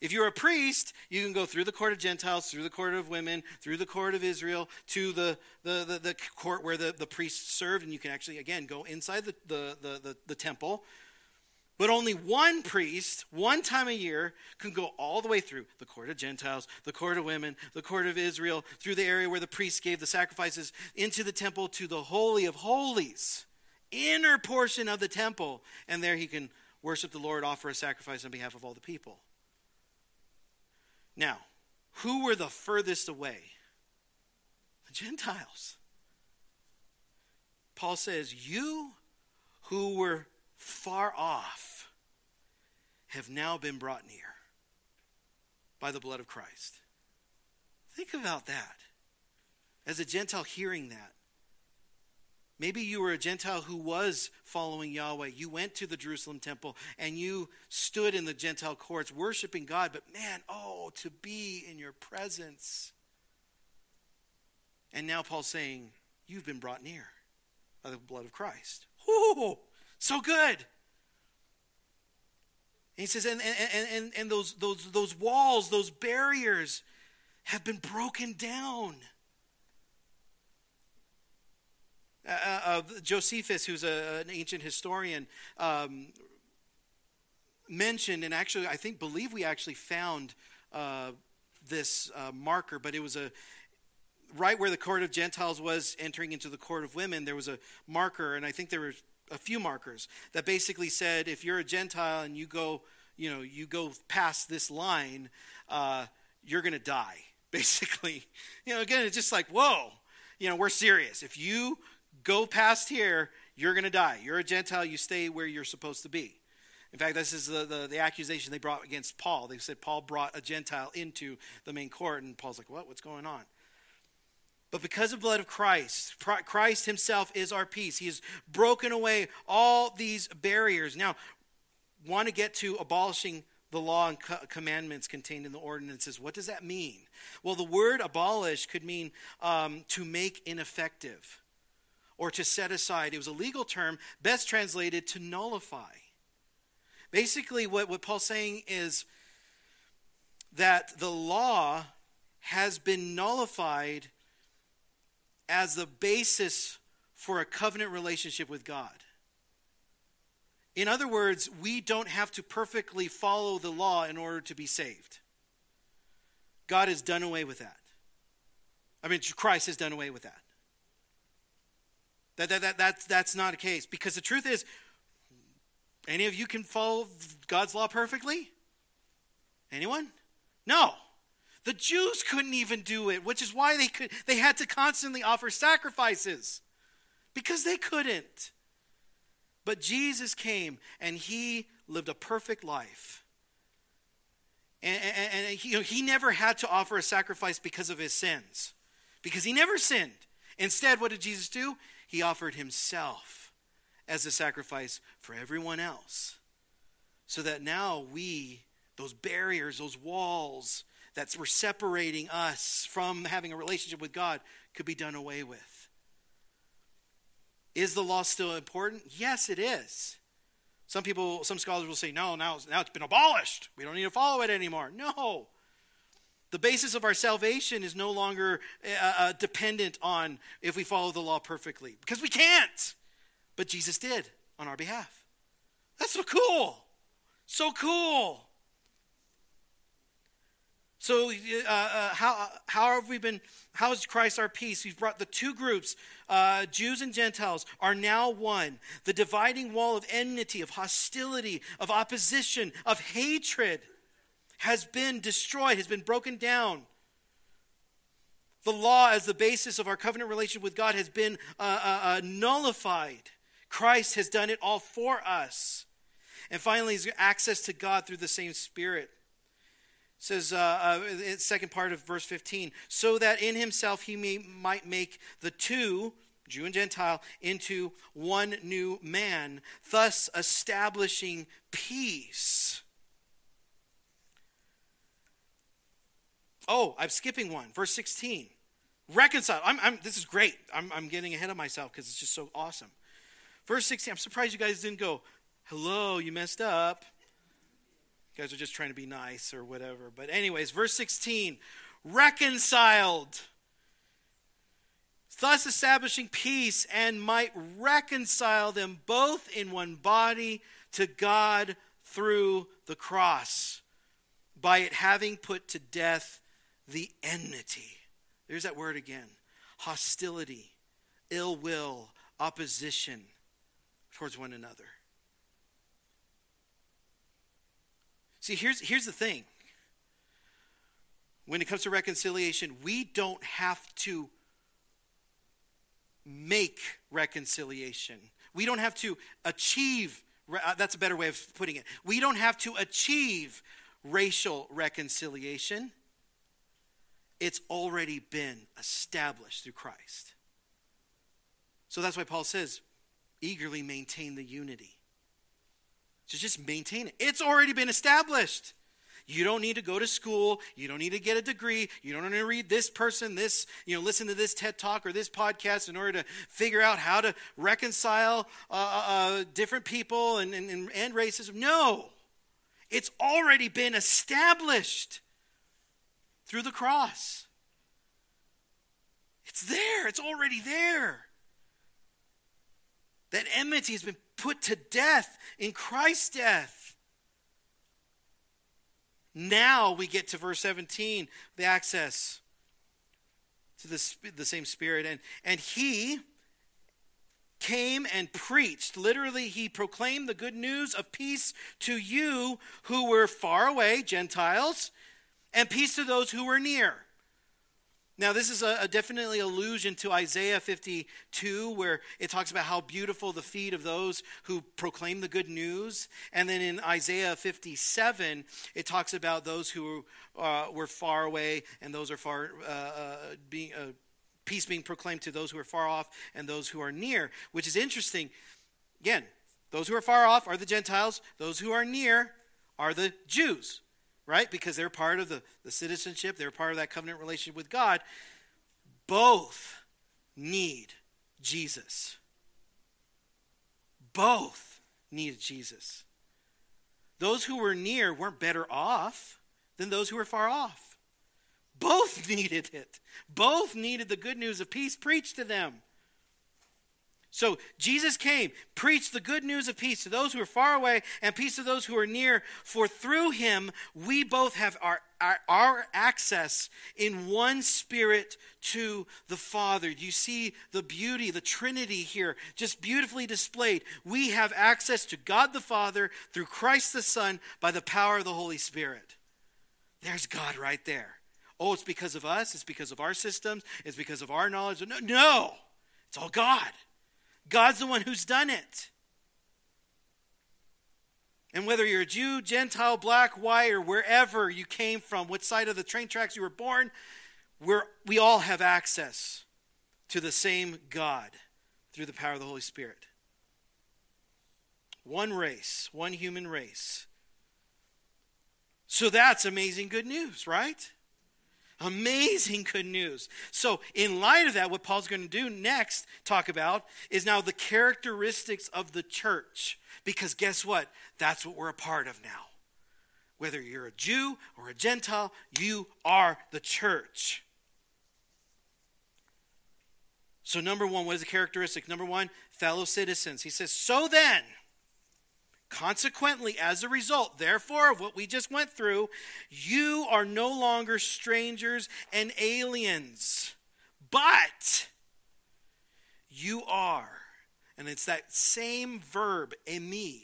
A: If you're a priest, you can go through the court of Gentiles, through the court of women, through the court of Israel, to the, the, the, the court where the, the priests served, and you can actually, again, go inside the, the, the, the, the temple but only one priest, one time a year, can go all the way through the court of Gentiles, the court of women, the court of Israel, through the area where the priests gave the sacrifices, into the temple to the Holy of Holies, inner portion of the temple. And there he can worship the Lord, offer a sacrifice on behalf of all the people. Now, who were the furthest away? The Gentiles. Paul says, You who were far off have now been brought near by the blood of Christ. Think about that. As a Gentile hearing that, Maybe you were a Gentile who was following Yahweh. You went to the Jerusalem temple and you stood in the Gentile courts worshiping God, but man, oh, to be in your presence. And now Paul's saying, You've been brought near by the blood of Christ. So good. And he says, and, and, and, and those, those, those walls, those barriers have been broken down. Uh, uh, uh Josephus, who's a, an ancient historian, um, mentioned, and actually, I think, believe we actually found uh, this uh, marker, but it was a right where the court of Gentiles was entering into the court of women, there was a marker, and I think there were a few markers that basically said if you're a Gentile and you go, you know, you go past this line, uh, you're going to die. Basically, you know, again, it's just like, whoa, you know, we're serious. If you go past here, you're going to die. You're a Gentile. You stay where you're supposed to be. In fact, this is the, the, the, accusation they brought against Paul. They said Paul brought a Gentile into the main court, and Paul's like, what? What's going on? But because of the blood of Christ, Christ himself is our peace. He has broken away all these barriers. Now, want to get to abolishing the law and commandments contained in the ordinances. What does that mean? Well, the word abolish could mean um, to make ineffective or to set aside. It was a legal term, best translated to nullify. Basically, what, what Paul's saying is that the law has been nullified as the basis for a covenant relationship with God. In other words, we don't have to perfectly follow the law in order to be saved. God has done away with that. I mean, Christ has done away with that. That, that, that, that's, that's not a case. Because the truth is, any of you can follow God's law perfectly? Anyone? No. The Jews couldn't even do it, which is why they could they had to constantly offer sacrifices because they couldn't. But Jesus came and he lived a perfect life. And, and, and he, you know, he never had to offer a sacrifice because of his sins, because he never sinned. Instead, what did Jesus do? He offered himself as a sacrifice for everyone else. So that now we, those barriers, those walls that were separating us from having a relationship with God, could be done away with. Is the law still important? Yes, it is. Some people, some scholars will say, no, now, now it's been abolished. We don't need to follow it anymore. No. The basis of our salvation is no longer uh, uh, dependent on if we follow the law perfectly, because we can't. But Jesus did on our behalf. That's so cool. So cool. So, uh, uh, how, how have we been? How is Christ our peace? We've brought the two groups, uh, Jews and Gentiles, are now one. The dividing wall of enmity, of hostility, of opposition, of hatred has been destroyed, has been broken down. The law, as the basis of our covenant relationship with God, has been uh, uh, uh, nullified. Christ has done it all for us. And finally, access to God through the same Spirit says uh, uh, second part of verse 15 so that in himself he may, might make the two jew and gentile into one new man thus establishing peace. Oh i'm skipping one. Verse 16 reconcile I'm, I'm this is great. I'm, I'm getting ahead of myself because it's just so awesome. Verse 16 i'm surprised you guys didn't go hello you messed up guys are just trying to be nice or whatever. But, anyways, verse 16 reconciled, thus establishing peace, and might reconcile them both in one body to God through the cross, by it having put to death the enmity. There's that word again hostility, ill will, opposition towards one another. See, here's, here's the thing. When it comes to reconciliation, we don't have to make reconciliation. We don't have to achieve, uh, that's a better way of putting it. We don't have to achieve racial reconciliation. It's already been established through Christ. So that's why Paul says, eagerly maintain the unity to just maintain it. It's already been established. You don't need to go to school. You don't need to get a degree. You don't need to read this person, this, you know, listen to this TED talk or this podcast in order to figure out how to reconcile uh, uh, uh different people and, and, and racism. No, it's already been established through the cross. It's there, it's already there. That enmity has been put to death in Christ's death. Now we get to verse 17, the access. to the, the same Spirit. And, and he came and preached. Literally, he proclaimed the good news of peace to you who were far away, Gentiles, and peace to those who were near. Now, this is a, a, definitely allusion to Isaiah 52, where it talks about how beautiful the feet of those who proclaim the good news. And then in Isaiah 57, it talks about those who uh, were far away and those are far, uh, uh, being, uh, peace being proclaimed to those who are far off and those who are near, which is interesting. Again, those who are far off are the Gentiles, those who are near are the Jews right? Because they're part of the, the citizenship, they're part of that covenant relationship with God. Both need Jesus. Both needed Jesus. Those who were near weren't better off than those who were far off. Both needed it. Both needed the good news of peace preached to them. So Jesus came, preached the good news of peace to those who are far away and peace to those who are near. For through him we both have our, our, our, access in one spirit to the Father. Do you see the beauty, the Trinity here, just beautifully displayed? We have access to God the Father through Christ the Son by the power of the Holy Spirit. There's God right there. Oh, it's because of us, it's because of our systems, it's because of our knowledge. No, no. it's all God. God's the one who's done it. And whether you're a Jew, Gentile, black, white, or wherever you came from, what side of the train tracks you were born, we're, we all have access to the same God through the power of the Holy Spirit. One race, one human race. So that's amazing good news, right? Amazing good news. So, in light of that, what Paul's going to do next, talk about, is now the characteristics of the church. Because guess what? That's what we're a part of now. Whether you're a Jew or a Gentile, you are the church. So, number one, what is the characteristic? Number one, fellow citizens. He says, So then, Consequently, as a result, therefore, of what we just went through, you are no longer strangers and aliens, but you are. And it's that same verb, eimi,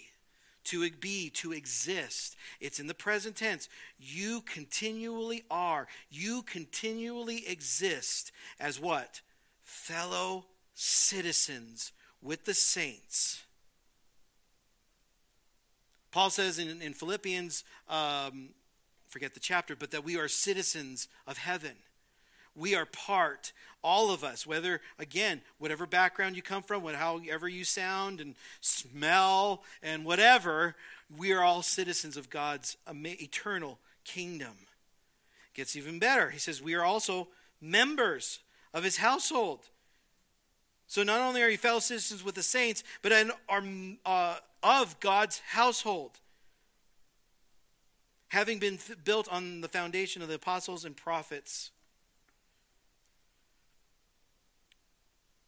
A: to be, to exist. It's in the present tense. You continually are. You continually exist as what? Fellow citizens with the saints Paul says in, in Philippians, um, forget the chapter, but that we are citizens of heaven. We are part, all of us, whether, again, whatever background you come from, however you sound and smell and whatever, we are all citizens of God's eternal kingdom. Gets even better. He says, We are also members of his household. So not only are you fellow citizens with the saints, but are uh, of God's household, having been built on the foundation of the apostles and prophets.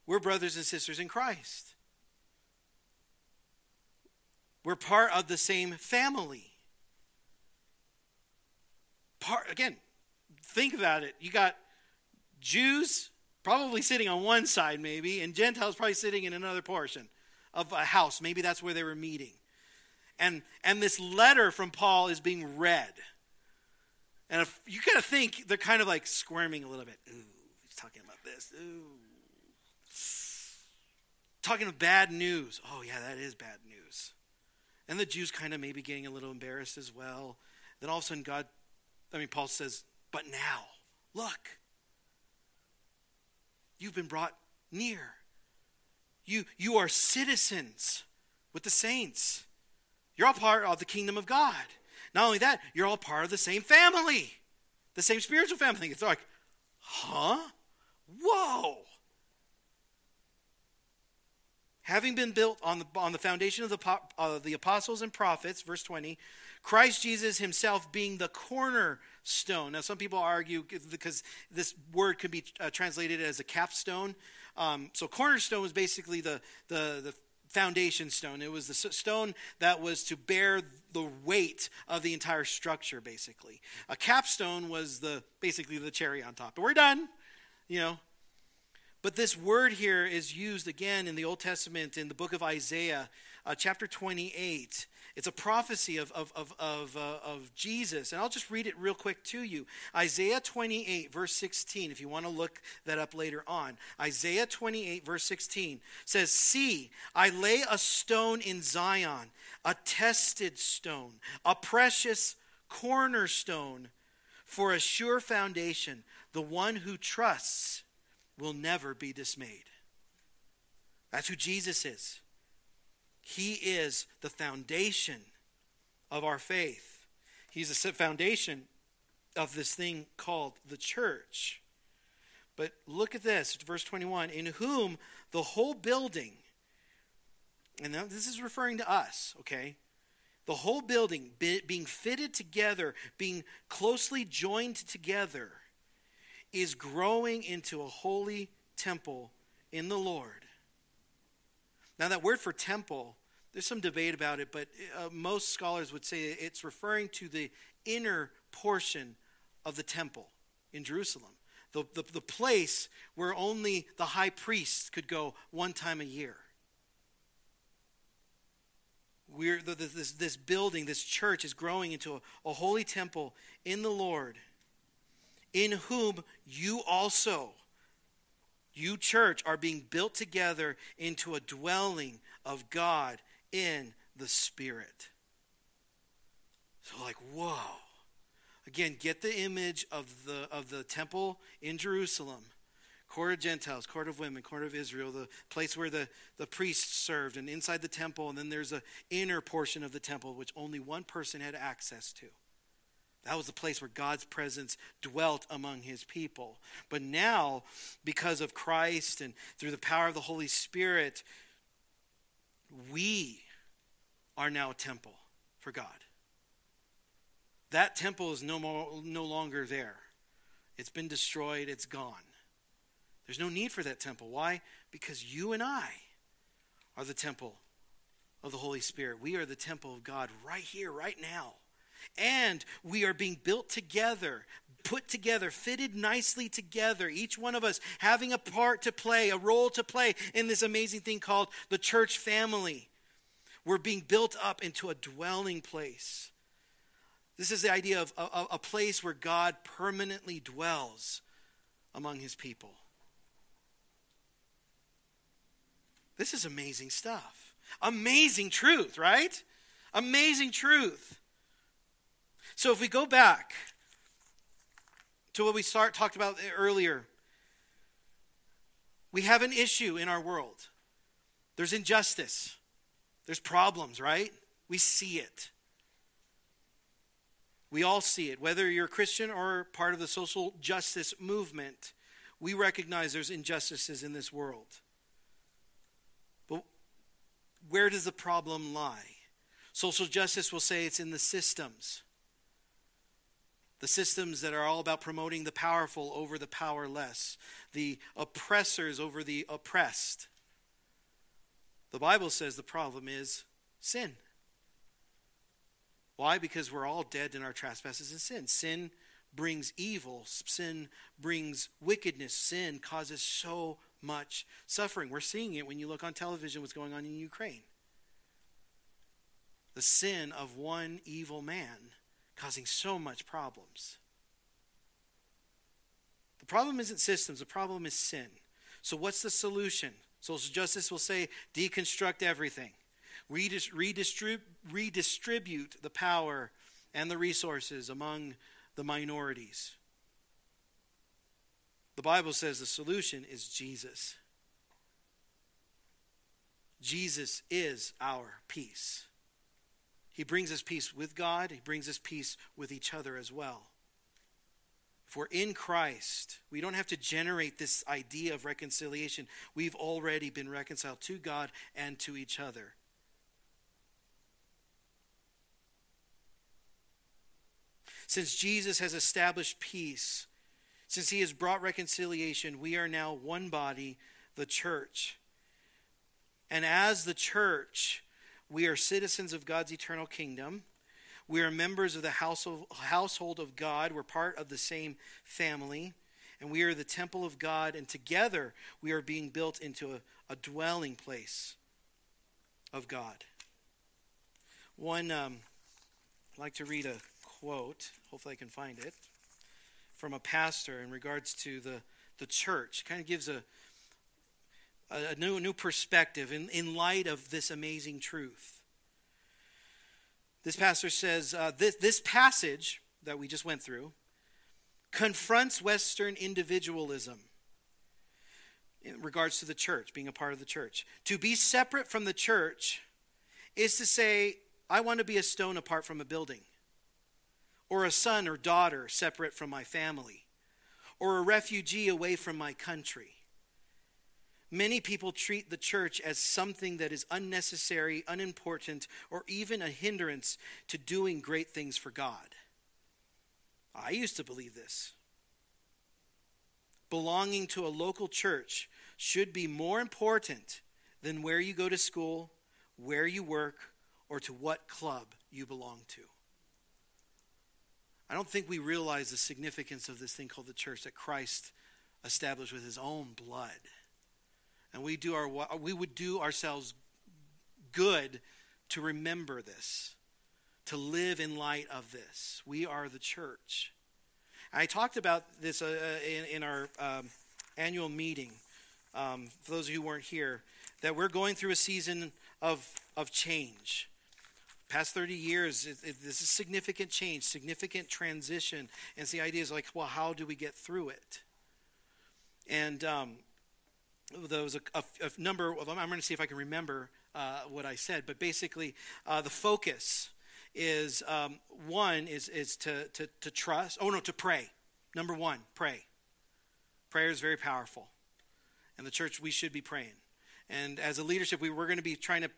A: We're brothers and sisters in Christ. We're part of the same family. Part again, think about it. You got Jews probably sitting on one side, maybe, and Gentiles probably sitting in another portion of a house. Maybe that's where they were meeting. And, and this letter from Paul is being read. And if, you got to think they're kind of like squirming a little bit. Ooh, he's talking about this. Ooh. Talking of bad news. Oh, yeah, that is bad news. And the Jews kind of maybe getting a little embarrassed as well. Then all of a sudden, God, I mean, Paul says, but now, look, you've been brought near. You, you are citizens with the saints. You're all part of the kingdom of God. Not only that, you're all part of the same family, the same spiritual family. It's like, huh? Whoa. Having been built on the, on the foundation of the, uh, the apostles and prophets, verse 20, Christ Jesus himself being the cornerstone. Now, some people argue because this word could be uh, translated as a capstone. Um, so cornerstone was basically the, the, the foundation stone. It was the stone that was to bear the weight of the entire structure, basically. A capstone was the basically the cherry on top. But we're done. you know. But this word here is used again in the Old Testament in the book of Isaiah, uh, chapter 28. It's a prophecy of, of, of, of, uh, of Jesus. And I'll just read it real quick to you. Isaiah 28, verse 16, if you want to look that up later on. Isaiah 28, verse 16 says, See, I lay a stone in Zion, a tested stone, a precious cornerstone for a sure foundation. The one who trusts will never be dismayed. That's who Jesus is. He is the foundation of our faith. He's the foundation of this thing called the church. But look at this, verse 21 in whom the whole building, and this is referring to us, okay? The whole building being fitted together, being closely joined together, is growing into a holy temple in the Lord. Now, that word for temple, there's some debate about it, but uh, most scholars would say it's referring to the inner portion of the temple in Jerusalem. The, the, the place where only the high priest could go one time a year. We're, this, this building, this church is growing into a, a holy temple in the Lord, in whom you also, you church, are being built together into a dwelling of God in the Spirit. So, like, whoa. Again, get the image of the, of the temple in Jerusalem court of Gentiles, court of women, court of Israel, the place where the, the priests served, and inside the temple, and then there's an inner portion of the temple which only one person had access to. That was the place where God's presence dwelt among his people. But now, because of Christ and through the power of the Holy Spirit, we are now a temple for God. That temple is no, more, no longer there. It's been destroyed, it's gone. There's no need for that temple. Why? Because you and I are the temple of the Holy Spirit. We are the temple of God right here, right now. And we are being built together, put together, fitted nicely together, each one of us having a part to play, a role to play in this amazing thing called the church family. We're being built up into a dwelling place. This is the idea of a, a place where God permanently dwells among his people. This is amazing stuff. Amazing truth, right? Amazing truth. So if we go back to what we start talked about earlier, we have an issue in our world. There's injustice. There's problems, right? We see it. We all see it. Whether you're a Christian or part of the social justice movement, we recognize there's injustices in this world But where does the problem lie? Social justice will say it's in the systems. The systems that are all about promoting the powerful over the powerless, the oppressors over the oppressed. The Bible says the problem is sin. Why? Because we're all dead in our trespasses and sin. Sin brings evil, sin brings wickedness, sin causes so much suffering. We're seeing it when you look on television what's going on in Ukraine. The sin of one evil man causing so much problems. The problem isn't systems, the problem is sin. So, what's the solution? Social justice will say deconstruct everything, redistrib- redistribute the power and the resources among the minorities. The Bible says the solution is Jesus. Jesus is our peace. He brings us peace with God, He brings us peace with each other as well. If we're in Christ, we don't have to generate this idea of reconciliation. We've already been reconciled to God and to each other. Since Jesus has established peace, since he has brought reconciliation, we are now one body, the church. And as the church, we are citizens of God's eternal kingdom. We are members of the household of God. We're part of the same family. and we are the temple of God, and together we are being built into a, a dwelling place of God. One, um, I'd like to read a quote, hopefully I can find it, from a pastor in regards to the, the church. It kind of gives a, a new, new perspective in, in light of this amazing truth. This pastor says uh, this, this passage that we just went through confronts Western individualism in regards to the church, being a part of the church. To be separate from the church is to say, I want to be a stone apart from a building, or a son or daughter separate from my family, or a refugee away from my country. Many people treat the church as something that is unnecessary, unimportant, or even a hindrance to doing great things for God. I used to believe this. Belonging to a local church should be more important than where you go to school, where you work, or to what club you belong to. I don't think we realize the significance of this thing called the church that Christ established with his own blood. And we do our we would do ourselves good to remember this to live in light of this. We are the church. I talked about this uh, uh, in, in, our um, annual meeting, um, for those of you who weren't here, that we're going through a season of, of change. Past 30 years, it, it, this is significant change, significant transition. And the idea is like, well, how do we get through it? And um, there was a, a, a, number of them. I'm going to see if I can remember uh, what I said. But basically, uh, the focus is um, one is, is to, to, to trust. Oh, no, to pray. Number one, pray. Prayer is very powerful. And the church, we should be praying. And as a leadership, we, we're going to be trying to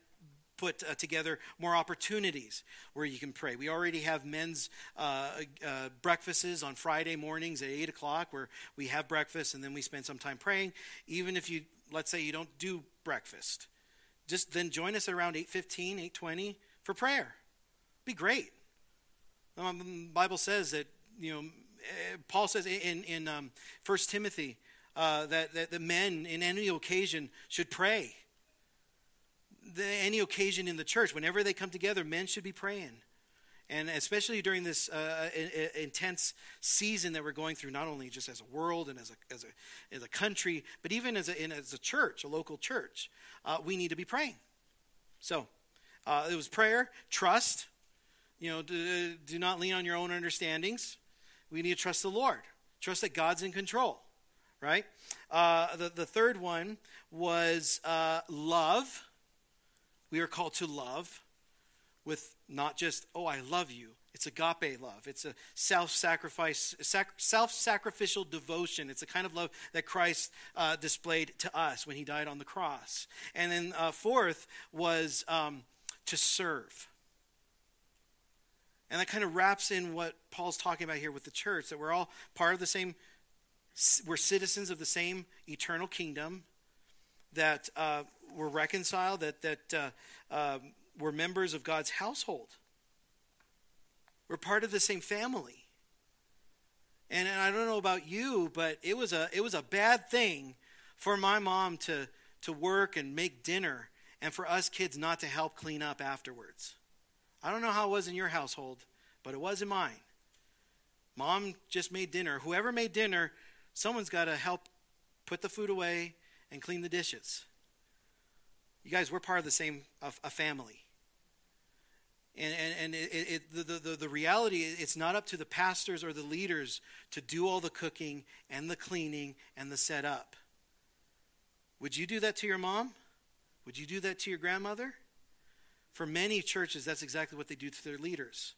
A: put uh, together more opportunities where you can pray. We already have men's uh, uh, breakfasts on Friday mornings at 8 o'clock where we have breakfast and then we spend some time praying. Even if you, let's say you don't do breakfast, just then join us at around 8.15, 8.20 for prayer be great. Um, the Bible says that, you know, eh, Paul says in, in um, 1 Timothy uh, that, that the men in any occasion should pray. The, any occasion in the church, whenever they come together, men should be praying. And especially during this uh, intense season that we're going through, not only just as a world and as a, as a, as a country, but even as a, as a church, a local church, uh, we need to be praying. So uh, it was prayer, trust, you know, do, do not lean on your own understandings. We need to trust the Lord. Trust that God's in control, right? Uh, the, the third one was uh, love. We are called to love with not just, oh, I love you. It's agape love. It's a self-sacrifice, sac- self-sacrificial devotion. It's the kind of love that Christ uh, displayed to us when He died on the cross. And then uh, fourth was um, to serve. And that kind of wraps in what Paul's talking about here with the church that we're all part of the same, we're citizens of the same eternal kingdom, that uh, we're reconciled, that, that uh, uh, we're members of God's household. We're part of the same family. And, and I don't know about you, but it was a, it was a bad thing for my mom to, to work and make dinner and for us kids not to help clean up afterwards. I don't know how it was in your household, but it was in mine. Mom just made dinner. Whoever made dinner, someone's got to help put the food away and clean the dishes. You guys, we're part of the same a family. And, and, and it, it, the, the, the reality, it's not up to the pastors or the leaders to do all the cooking and the cleaning and the setup. Would you do that to your mom? Would you do that to your grandmother? For many churches, that's exactly what they do to their leaders.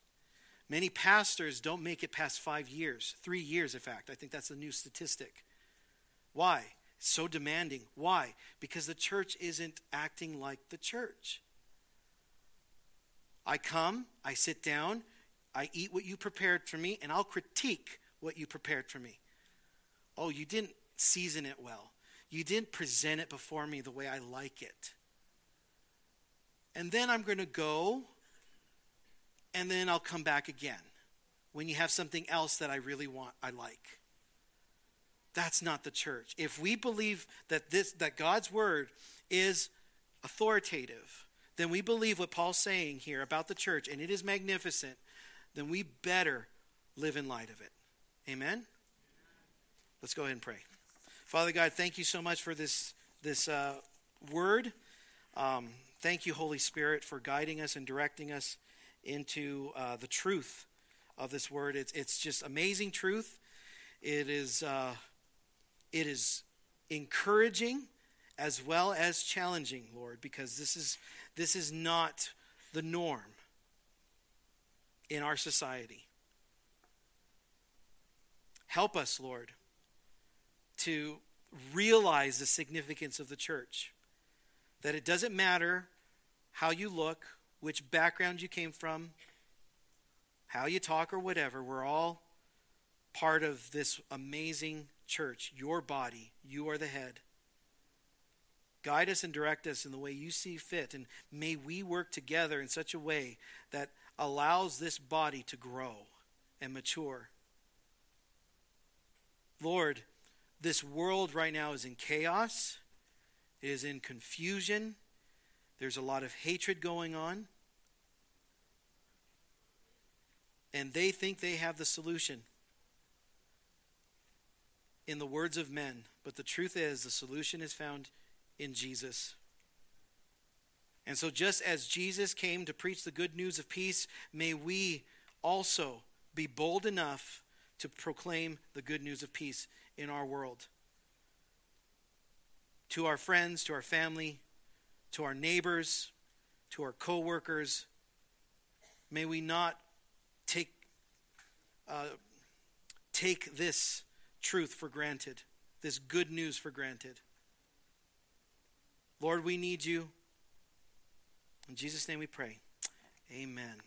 A: Many pastors don't make it past five years, three years, in fact. I think that's a new statistic. Why? So demanding. Why? Because the church isn't acting like the church. I come, I sit down, I eat what you prepared for me, and I'll critique what you prepared for me. Oh, you didn't season it well. You didn't present it before me the way I like it. And then I'm going to go, and then I'll come back again when you have something else that I really want, I like. That's not the church. If we believe that this that God's word is authoritative, then we believe what Paul's saying here about the church and it is magnificent, then we better live in light of it. Amen. Let's go ahead and pray. Father God, thank you so much for this this uh, word. Um, thank you, Holy Spirit, for guiding us and directing us into uh, the truth of this word. It's it's just amazing truth. It is. Uh, it is encouraging as well as challenging, Lord, because this is, this is not the norm in our society. Help us, Lord, to realize the significance of the church. That it doesn't matter how you look, which background you came from, how you talk, or whatever. We're all part of this amazing church, your body. You are the head. Guide us and direct us in the way you see fit, and may we work together in such a way that allows this body to grow and mature. Lord, this world right now is in chaos, it is in confusion, there's a lot of hatred going on, and they think they have the solution in the words of men, but the truth is the solution is found in Jesus. And so, just as Jesus came to preach the good news of peace, may we also be bold enough to proclaim the good news of peace in our world. To our friends, to our family, to our neighbors, to our coworkers, may we not take, uh, take this truth for granted, this good news for granted. Lord, we need you. In Jesus' name we pray. Amen.